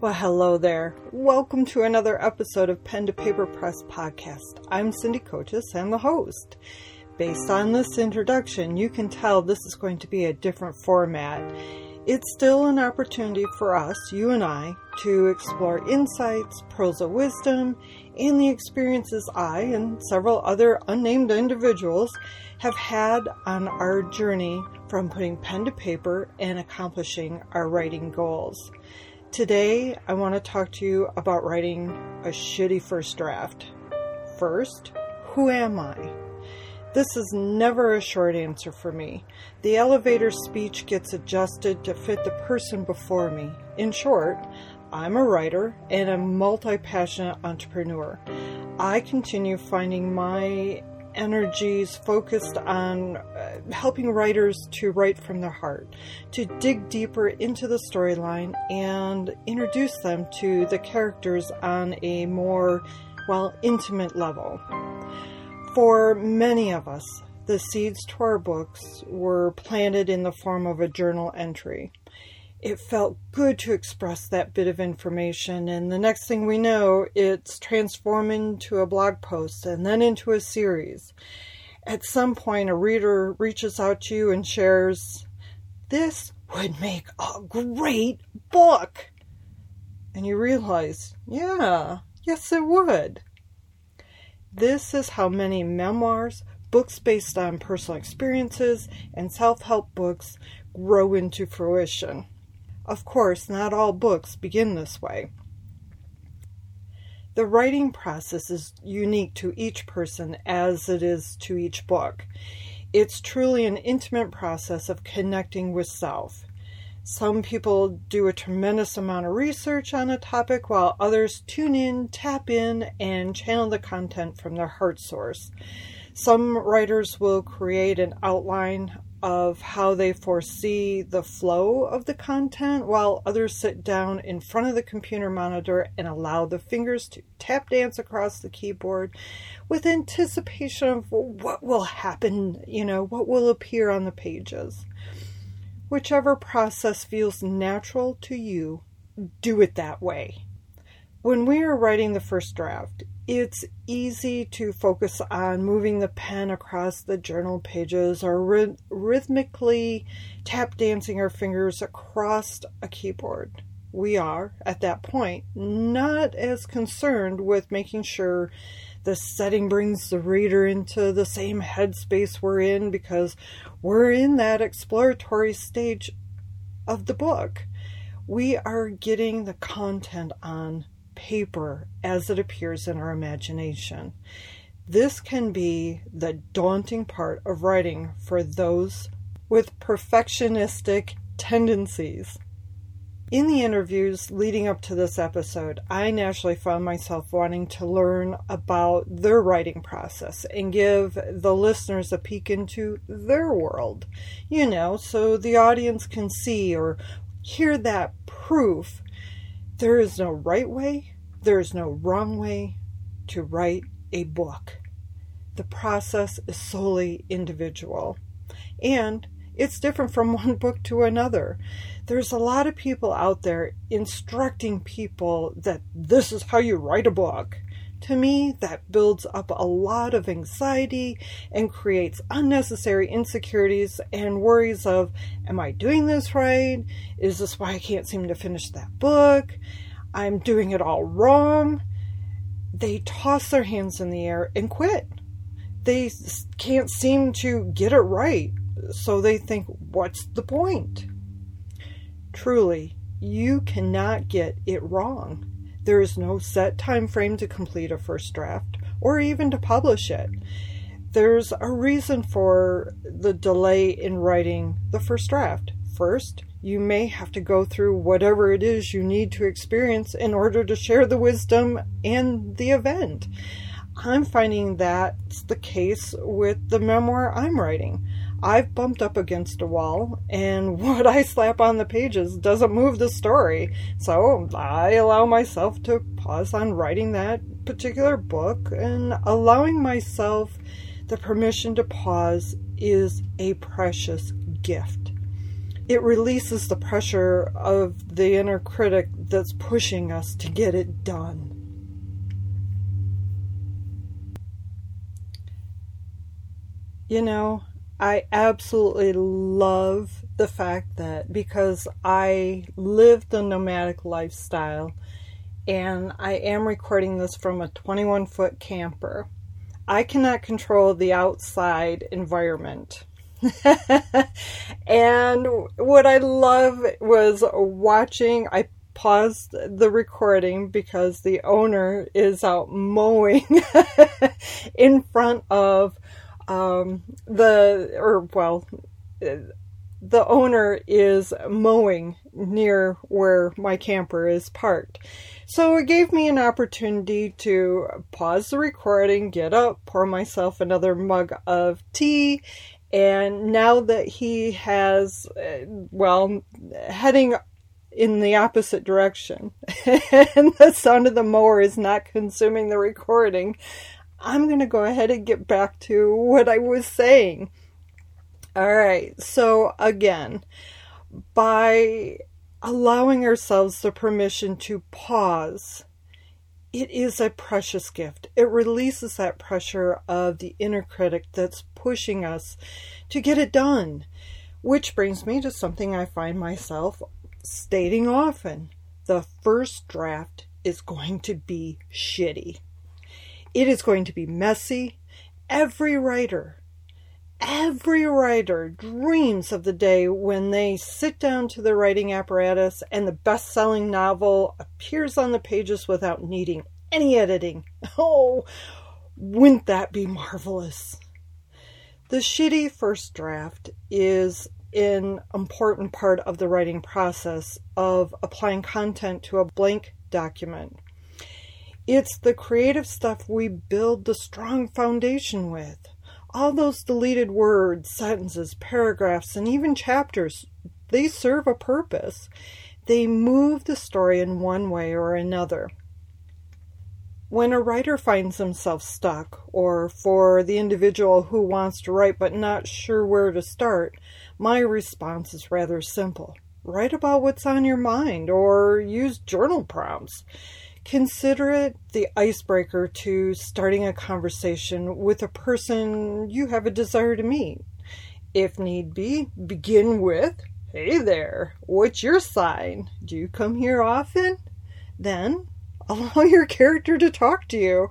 Well, hello there. Welcome to another episode of Pen to Paper Press podcast. I'm Cindy Coaches and the host. Based on this introduction, you can tell this is going to be a different format. It's still an opportunity for us, you and I, to explore insights, of wisdom, and the experiences I and several other unnamed individuals have had on our journey from putting pen to paper and accomplishing our writing goals. Today, I want to talk to you about writing a shitty first draft. First, who am I? This is never a short answer for me. The elevator speech gets adjusted to fit the person before me. In short, I'm a writer and a multi passionate entrepreneur. I continue finding my energies focused on uh, helping writers to write from their heart, to dig deeper into the storyline and introduce them to the characters on a more, well, intimate level. For many of us, the seeds to our books were planted in the form of a journal entry it felt good to express that bit of information. And the next thing we know, it's transformed into a blog post and then into a series. At some point, a reader reaches out to you and shares, This would make a great book. And you realize, yeah, yes, it would. This is how many memoirs, books based on personal experiences, and self help books grow into fruition. Of course, not all books begin this way. The writing process is unique to each person as it is to each book. It's truly an intimate process of connecting with self. Some people do a tremendous amount of research on a topic, while others tune in, tap in, and channel the content from their heart source. Some writers will create an outline of how they foresee the flow of the content, while others sit down in front of the computer monitor and allow the fingers to tap dance across the keyboard with anticipation of what will happen, you know, what will appear on the pages. Whichever process feels natural to you, do it that way. When we are writing the first draft, it's easy to focus on moving the pen across the journal pages or rhythmically tap dancing our fingers across a keyboard. We are, at that point, not as concerned with making sure the setting brings the reader into the same headspace we're in because we're in that exploratory stage of the book. We are getting the content on paper as it appears in our imagination. This can be the daunting part of writing for those with perfectionistic tendencies. In the interviews leading up to this episode, I naturally found myself wanting to learn about their writing process and give the listeners a peek into their world, you know, so the audience can see or hear that proof there is no right way, there is no wrong way to write a book. The process is solely individual. And it's different from one book to another. There's a lot of people out there instructing people that this is how you write a book. To me, that builds up a lot of anxiety and creates unnecessary insecurities and worries of, am I doing this right? Is this why I can't seem to finish that book? I'm doing it all wrong. They toss their hands in the air and quit. They can't seem to get it right. So they think, what's the point? Truly, you cannot get it wrong. There is no set time frame to complete a first draft or even to publish it. There's a reason for the delay in writing the first draft. First, you may have to go through whatever it is you need to experience in order to share the wisdom and the event. I'm finding that's the case with the memoir I'm writing. I've bumped up against a wall, and what I slap on the pages doesn't move the story. So I allow myself to pause on writing that particular book, and allowing myself the permission to pause is a precious gift it releases the pressure of the inner critic that's pushing us to get it done. You know, I absolutely love the fact that because I live the nomadic lifestyle and I am recording this from a 21 foot camper, I cannot control the outside environment. and what I love was watching, I paused the recording because the owner is out mowing in front of um, the, or well, the owner is mowing near where my camper is parked. So it gave me an opportunity to pause the recording, get up, pour myself another mug of tea, and now that he has, uh, well, heading in the opposite direction and the sound of the mower is not consuming the recording, I'm going to go ahead and get back to what I was saying. All right, so again, by allowing ourselves the permission to pause, it is a precious gift. It releases that pressure of the inner critic that's pushing us to get it done. Which brings me to something I find myself stating often the first draft is going to be shitty. It is going to be messy. Every writer, every writer dreams of the day when they sit down to the writing apparatus and the best selling novel appears on the pages without needing any editing. Oh, wouldn't that be marvelous? The shitty first draft is an important part of the writing process of applying content to a blank document. It's the creative stuff we build the strong foundation with. All those deleted words, sentences, paragraphs, and even chapters, they serve a purpose. They move the story in one way or another. When a writer finds himself stuck, or for the individual who wants to write but not sure where to start, my response is rather simple. Write about what's on your mind, or use journal prompts. Consider it the icebreaker to starting a conversation with a person you have a desire to meet. If need be, begin with, Hey there, what's your sign? Do you come here often? Then allow your character to talk to you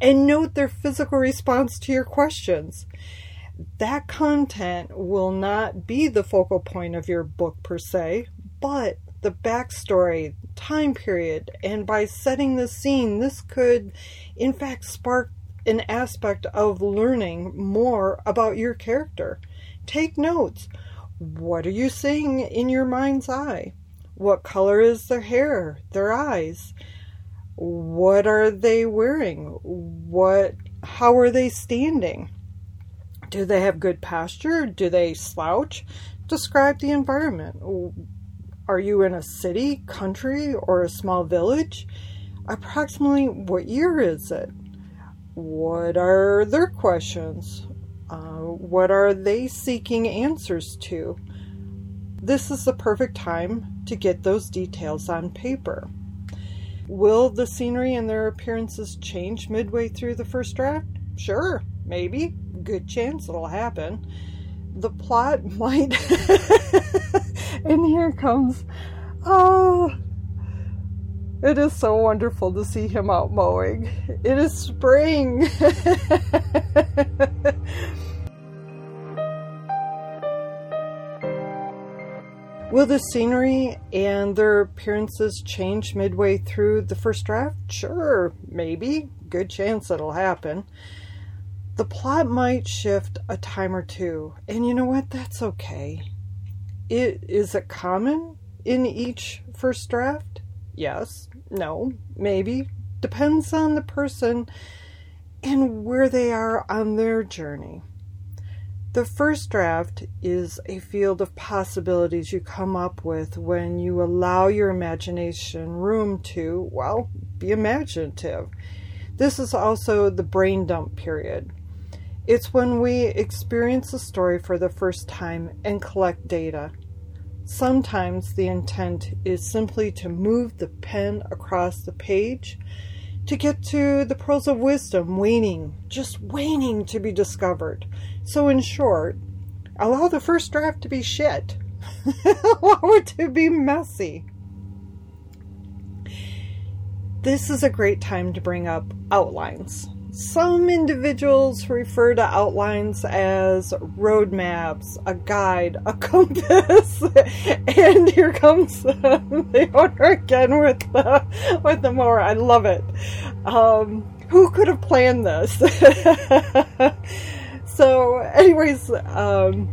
and note their physical response to your questions. That content will not be the focal point of your book per se, but the backstory, time period, and by setting the scene, this could in fact spark an aspect of learning more about your character. Take notes. What are you seeing in your mind's eye? What color is their hair, their eyes? What are they wearing? What how are they standing? Do they have good posture? Do they slouch? Describe the environment. Are you in a city, country, or a small village? Approximately what year is it? What are their questions? Uh, what are they seeking answers to? This is the perfect time to get those details on paper. Will the scenery and their appearances change midway through the first draft? Sure, maybe. Good chance it'll happen. The plot might and here comes, oh, it is so wonderful to see him out mowing. It is spring. Will the scenery and their appearances change midway through the first draft? Sure, maybe. Good chance it'll happen. The plot might shift a time or two, and you know what? That's okay. It, is it common in each first draft? Yes, no, maybe. Depends on the person and where they are on their journey. The first draft is a field of possibilities you come up with when you allow your imagination room to, well, be imaginative. This is also the brain dump period. It's when we experience a story for the first time and collect data. Sometimes the intent is simply to move the pen across the page to get to the pearls of wisdom waiting, just waiting to be discovered. So, in short, allow the first draft to be shit, allow it to be messy. This is a great time to bring up outlines. Some individuals refer to outlines as roadmaps, a guide, a compass, and here comes the owner again with the with the mower. I love it. Um, who could have planned this? so, anyways, um,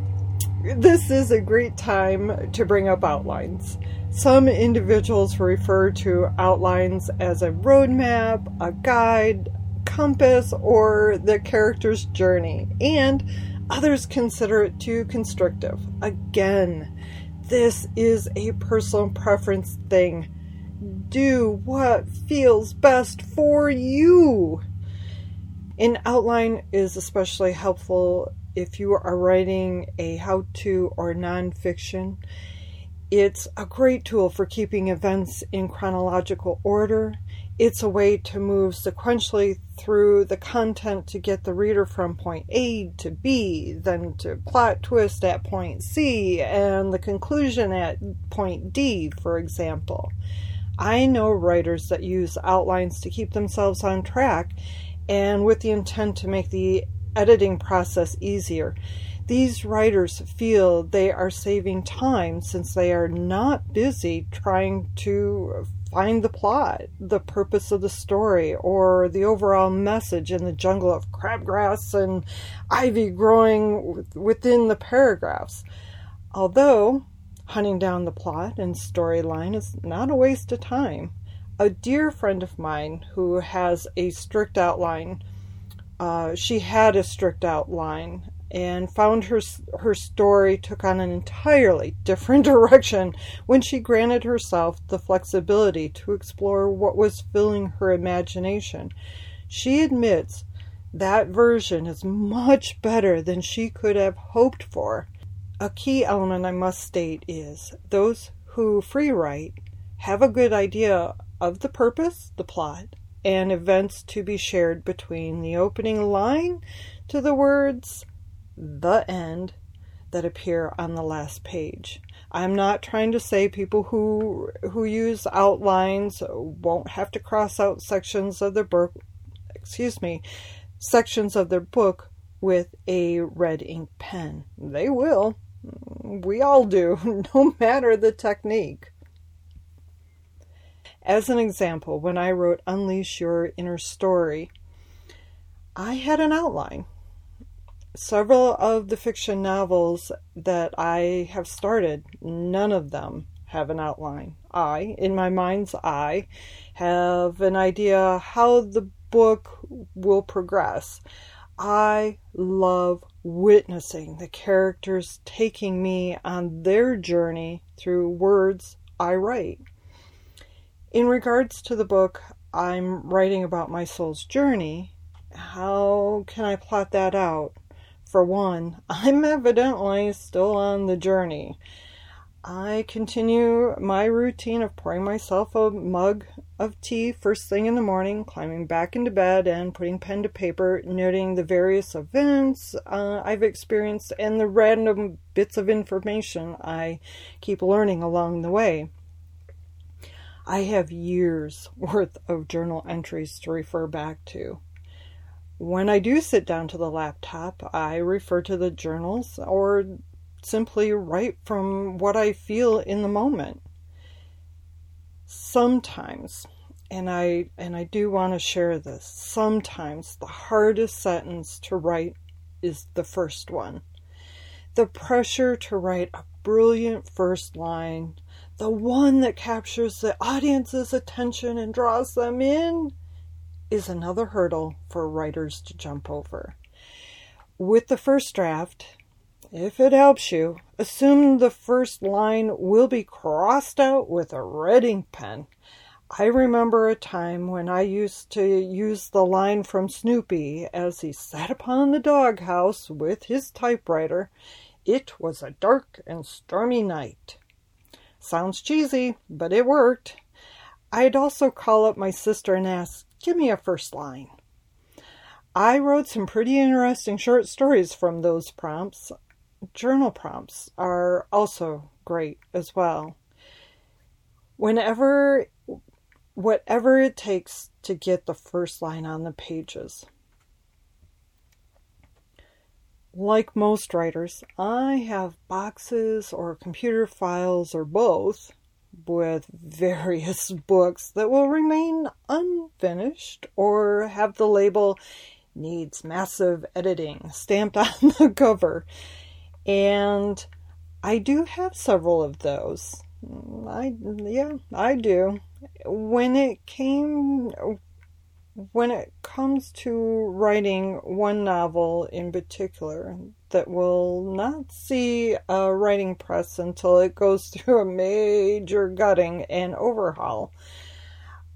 this is a great time to bring up outlines. Some individuals refer to outlines as a roadmap, a guide, compass or the character's journey, and others consider it too constrictive. Again, this is a personal preference thing. Do what feels best for you. An outline is especially helpful if you are writing a how to or nonfiction. It's a great tool for keeping events in chronological order it's a way to move sequentially through the content to get the reader from point A to B, then to plot twist at point C, and the conclusion at point D, for example. I know writers that use outlines to keep themselves on track and with the intent to make the editing process easier. These writers feel they are saving time since they are not busy trying to find the plot, the purpose of the story, or the overall message in the jungle of crabgrass and ivy growing within the paragraphs. Although hunting down the plot and storyline is not a waste of time. A dear friend of mine who has a strict outline, uh, she had a strict outline and found her her story took on an entirely different direction when she granted herself the flexibility to explore what was filling her imagination. She admits that version is much better than she could have hoped for. A key element I must state is those who free write have a good idea of the purpose, the plot, and events to be shared between the opening line to the words the end that appear on the last page. I'm not trying to say people who who use outlines won't have to cross out sections of their book, excuse me, sections of their book with a red ink pen. They will. We all do, no matter the technique. As an example, when I wrote Unleash Your Inner Story, I had an outline several of the fiction novels that I have started, none of them have an outline. I, in my mind's eye, have an idea how the book will progress. I love witnessing the characters taking me on their journey through words I write. In regards to the book I'm writing about my soul's journey, how can I plot that out? For one, I'm evidently still on the journey. I continue my routine of pouring myself a mug of tea first thing in the morning, climbing back into bed, and putting pen to paper, noting the various events uh, I've experienced and the random bits of information I keep learning along the way. I have years worth of journal entries to refer back to. When I do sit down to the laptop, I refer to the journals or simply write from what I feel in the moment. Sometimes, and I and I do want to share this, sometimes the hardest sentence to write is the first one. The pressure to write a brilliant first line, the one that captures the audience's attention and draws them in is another hurdle for writers to jump over. With the first draft, if it helps you, assume the first line will be crossed out with a red ink pen. I remember a time when I used to use the line from Snoopy as he sat upon the doghouse with his typewriter. It was a dark and stormy night. Sounds cheesy, but it worked. I'd also call up my sister and ask, Give me a first line. I wrote some pretty interesting short stories from those prompts. Journal prompts are also great as well. Whenever, whatever it takes to get the first line on the pages. Like most writers, I have boxes or computer files or both with various books that will remain unfinished or have the label needs massive editing stamped on the cover. And I do have several of those. I yeah, I do. When it came when it comes to writing one novel in particular that will not see a writing press until it goes through a major gutting and overhaul,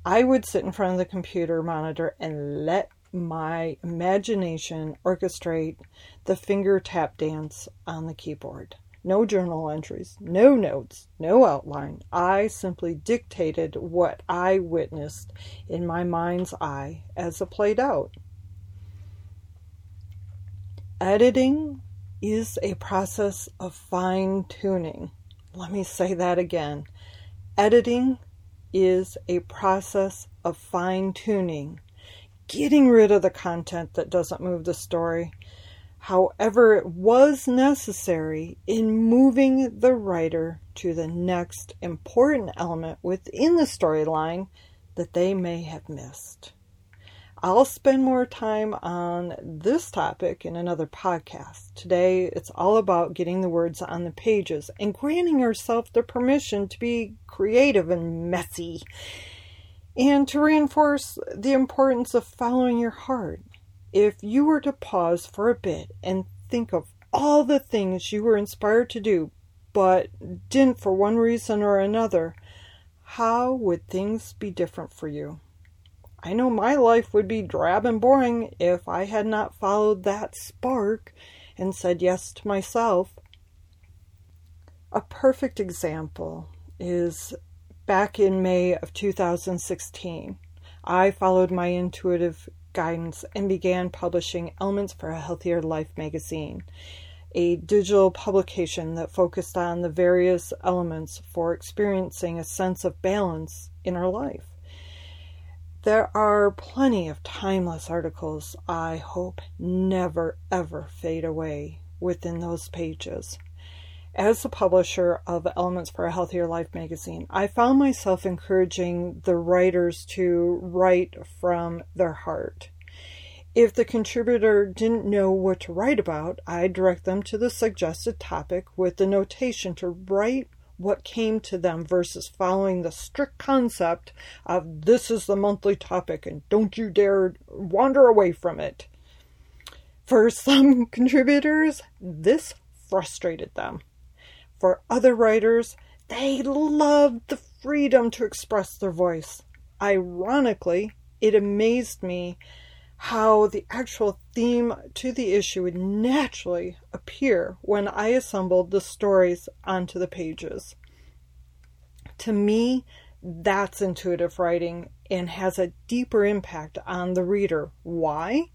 I would sit in front of the computer monitor and let my imagination orchestrate the finger tap dance on the keyboard. No journal entries, no notes, no outline. I simply dictated what I witnessed in my mind's eye as it played out. Editing is a process of fine tuning. Let me say that again. Editing is a process of fine tuning, getting rid of the content that doesn't move the story However, it was necessary in moving the writer to the next important element within the storyline that they may have missed. I'll spend more time on this topic in another podcast. Today, it's all about getting the words on the pages and granting yourself the permission to be creative and messy, and to reinforce the importance of following your heart if you were to pause for a bit and think of all the things you were inspired to do but didn't for one reason or another, how would things be different for you? I know my life would be drab and boring if I had not followed that spark and said yes to myself. A perfect example is back in May of 2016. I followed my intuitive guidance and began publishing Elements for a Healthier Life magazine, a digital publication that focused on the various elements for experiencing a sense of balance in our life. There are plenty of timeless articles I hope never ever fade away within those pages. As the publisher of Elements for a Healthier Life magazine, I found myself encouraging the writers to write from their heart. If the contributor didn't know what to write about, I'd direct them to the suggested topic with the notation to write what came to them versus following the strict concept of this is the monthly topic and don't you dare wander away from it. For some contributors, this frustrated them. For other writers, they loved the freedom to express their voice. Ironically, it amazed me how the actual theme to the issue would naturally appear when I assembled the stories onto the pages. To me, that's intuitive writing and has a deeper impact on the reader. Why?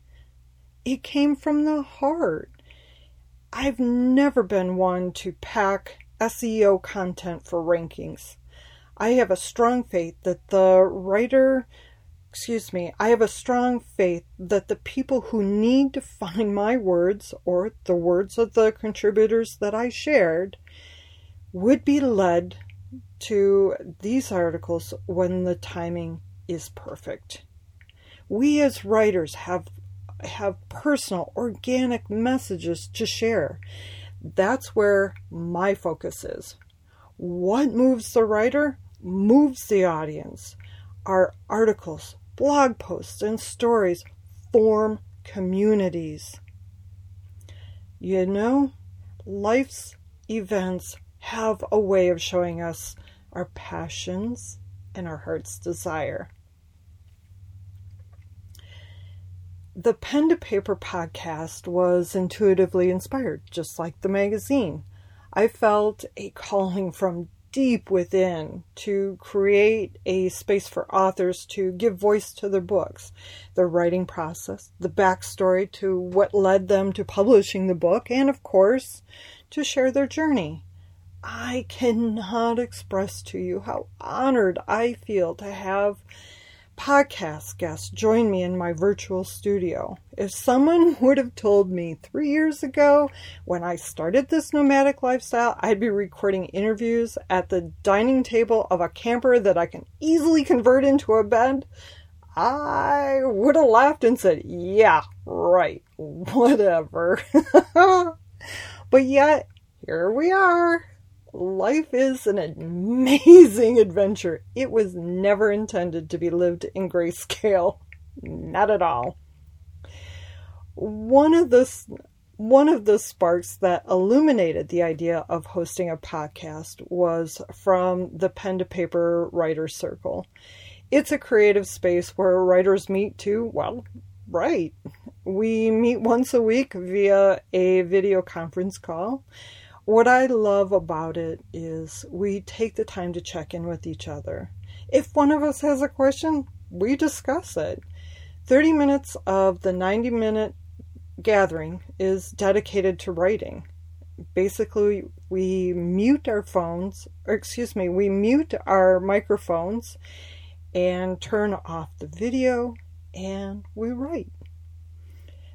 It came from the heart. I've never been one to pack SEO content for rankings. I have a strong faith that the writer, excuse me, I have a strong faith that the people who need to find my words or the words of the contributors that I shared would be led to these articles when the timing is perfect. We as writers have have personal, organic messages to share. That's where my focus is. What moves the writer moves the audience. Our articles, blog posts, and stories form communities. You know, life's events have a way of showing us our passions and our heart's desire. The Pen to Paper podcast was intuitively inspired, just like the magazine. I felt a calling from deep within to create a space for authors to give voice to their books, their writing process, the backstory to what led them to publishing the book, and of course, to share their journey. I cannot express to you how honored I feel to have podcast guests join me in my virtual studio. If someone would have told me three years ago when I started this nomadic lifestyle, I'd be recording interviews at the dining table of a camper that I can easily convert into a bed, I would have laughed and said, Yeah, right, whatever. but yet, here we are life is an amazing adventure. It was never intended to be lived in grayscale. Not at all. One of the one of the sparks that illuminated the idea of hosting a podcast was from the pen to paper writer circle. It's a creative space where writers meet to, well, write. We meet once a week via a video conference call. What I love about it is we take the time to check in with each other. If one of us has a question, we discuss it. 30 minutes of the 90 minute gathering is dedicated to writing. Basically, we mute our phones, or excuse me, we mute our microphones and turn off the video and we write.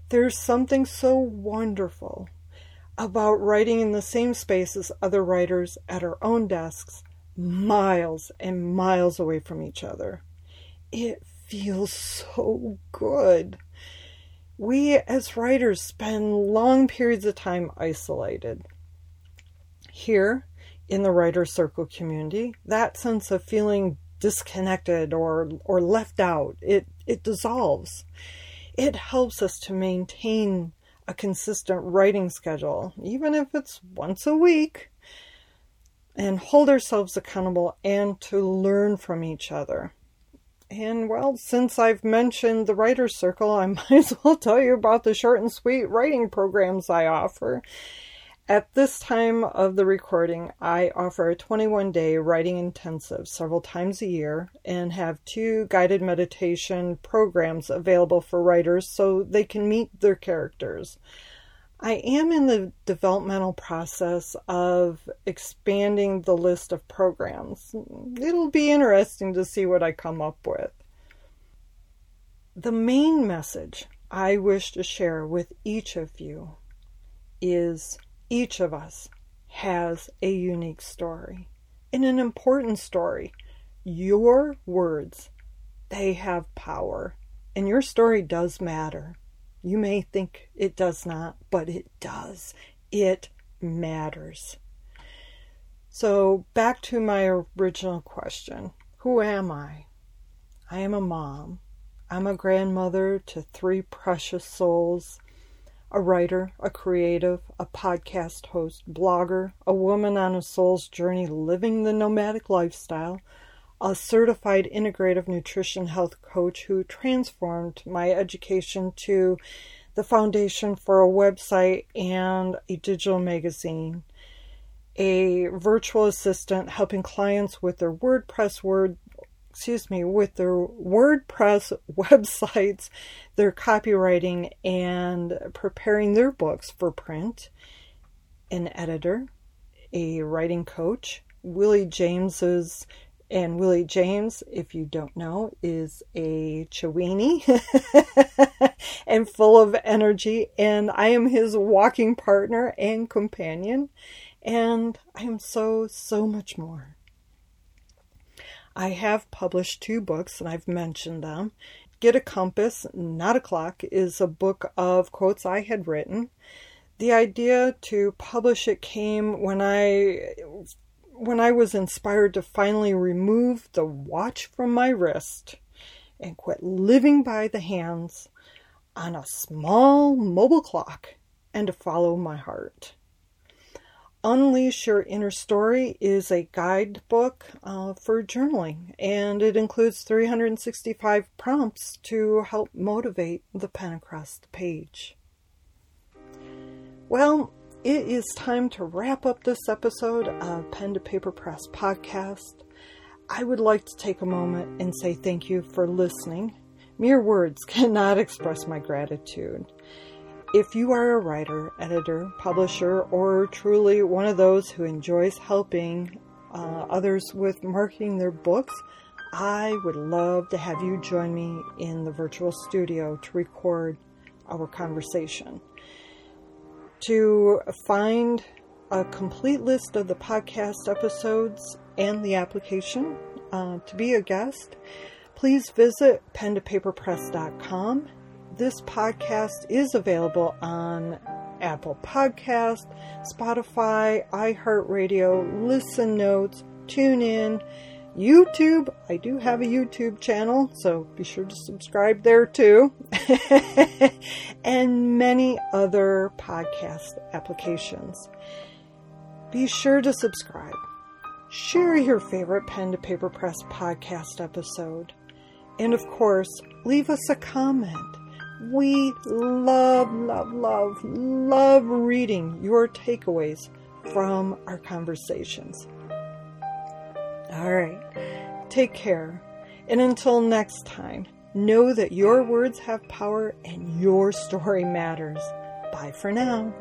There's something so wonderful about writing in the same space as other writers at our own desks, miles and miles away from each other. It feels so good. We as writers spend long periods of time isolated. Here, in the writer circle community, that sense of feeling disconnected or or left out, it it dissolves. It helps us to maintain a consistent writing schedule, even if it's once a week, and hold ourselves accountable and to learn from each other. And well, since I've mentioned the Writer's Circle, I might as well tell you about the short and sweet writing programs I offer. At this time of the recording, I offer a 21 day writing intensive several times a year and have two guided meditation programs available for writers so they can meet their characters. I am in the developmental process of expanding the list of programs. It'll be interesting to see what I come up with. The main message I wish to share with each of you is each of us has a unique story and an important story. Your words, they have power, and your story does matter. You may think it does not, but it does. It matters. So, back to my original question Who am I? I am a mom. I'm a grandmother to three precious souls a writer, a creative, a podcast host, blogger, a woman on a soul's journey living the nomadic lifestyle, a certified integrative nutrition health coach who transformed my education to the foundation for a website and a digital magazine, a virtual assistant helping clients with their WordPress word excuse me, with their WordPress websites, their copywriting, and preparing their books for print. An editor, a writing coach. Willie James's and Willie James, if you don't know, is a Chiweenie and full of energy, and I am his walking partner and companion, and I am so, so much more. I have published two books and I've mentioned them. Get a Compass, Not a Clock is a book of quotes I had written. The idea to publish it came when I when I was inspired to finally remove the watch from my wrist and quit living by the hands on a small mobile clock and to follow my heart. Unleash Your Inner Story is a guidebook uh, for journaling, and it includes 365 prompts to help motivate the pen across the page. Well, it is time to wrap up this episode of Pen to Paper Press podcast. I would like to take a moment and say thank you for listening. Mere words cannot express my gratitude. If you are a writer, editor, publisher, or truly one of those who enjoys helping uh, others with marketing their books, I would love to have you join me in the virtual studio to record our conversation. To find a complete list of the podcast episodes and the application uh, to be a guest, please visit pentopaperpress.com. This podcast is available on Apple Podcast, Spotify, iHeartRadio, Listen Notes, TuneIn, YouTube. I do have a YouTube channel, so be sure to subscribe there too. and many other podcast applications. Be sure to subscribe. Share your favorite Pen to Paper Press podcast episode. And of course, leave us a comment. We love, love, love, love reading your takeaways from our conversations. All right, take care. And until next time, know that your words have power and your story matters. Bye for now.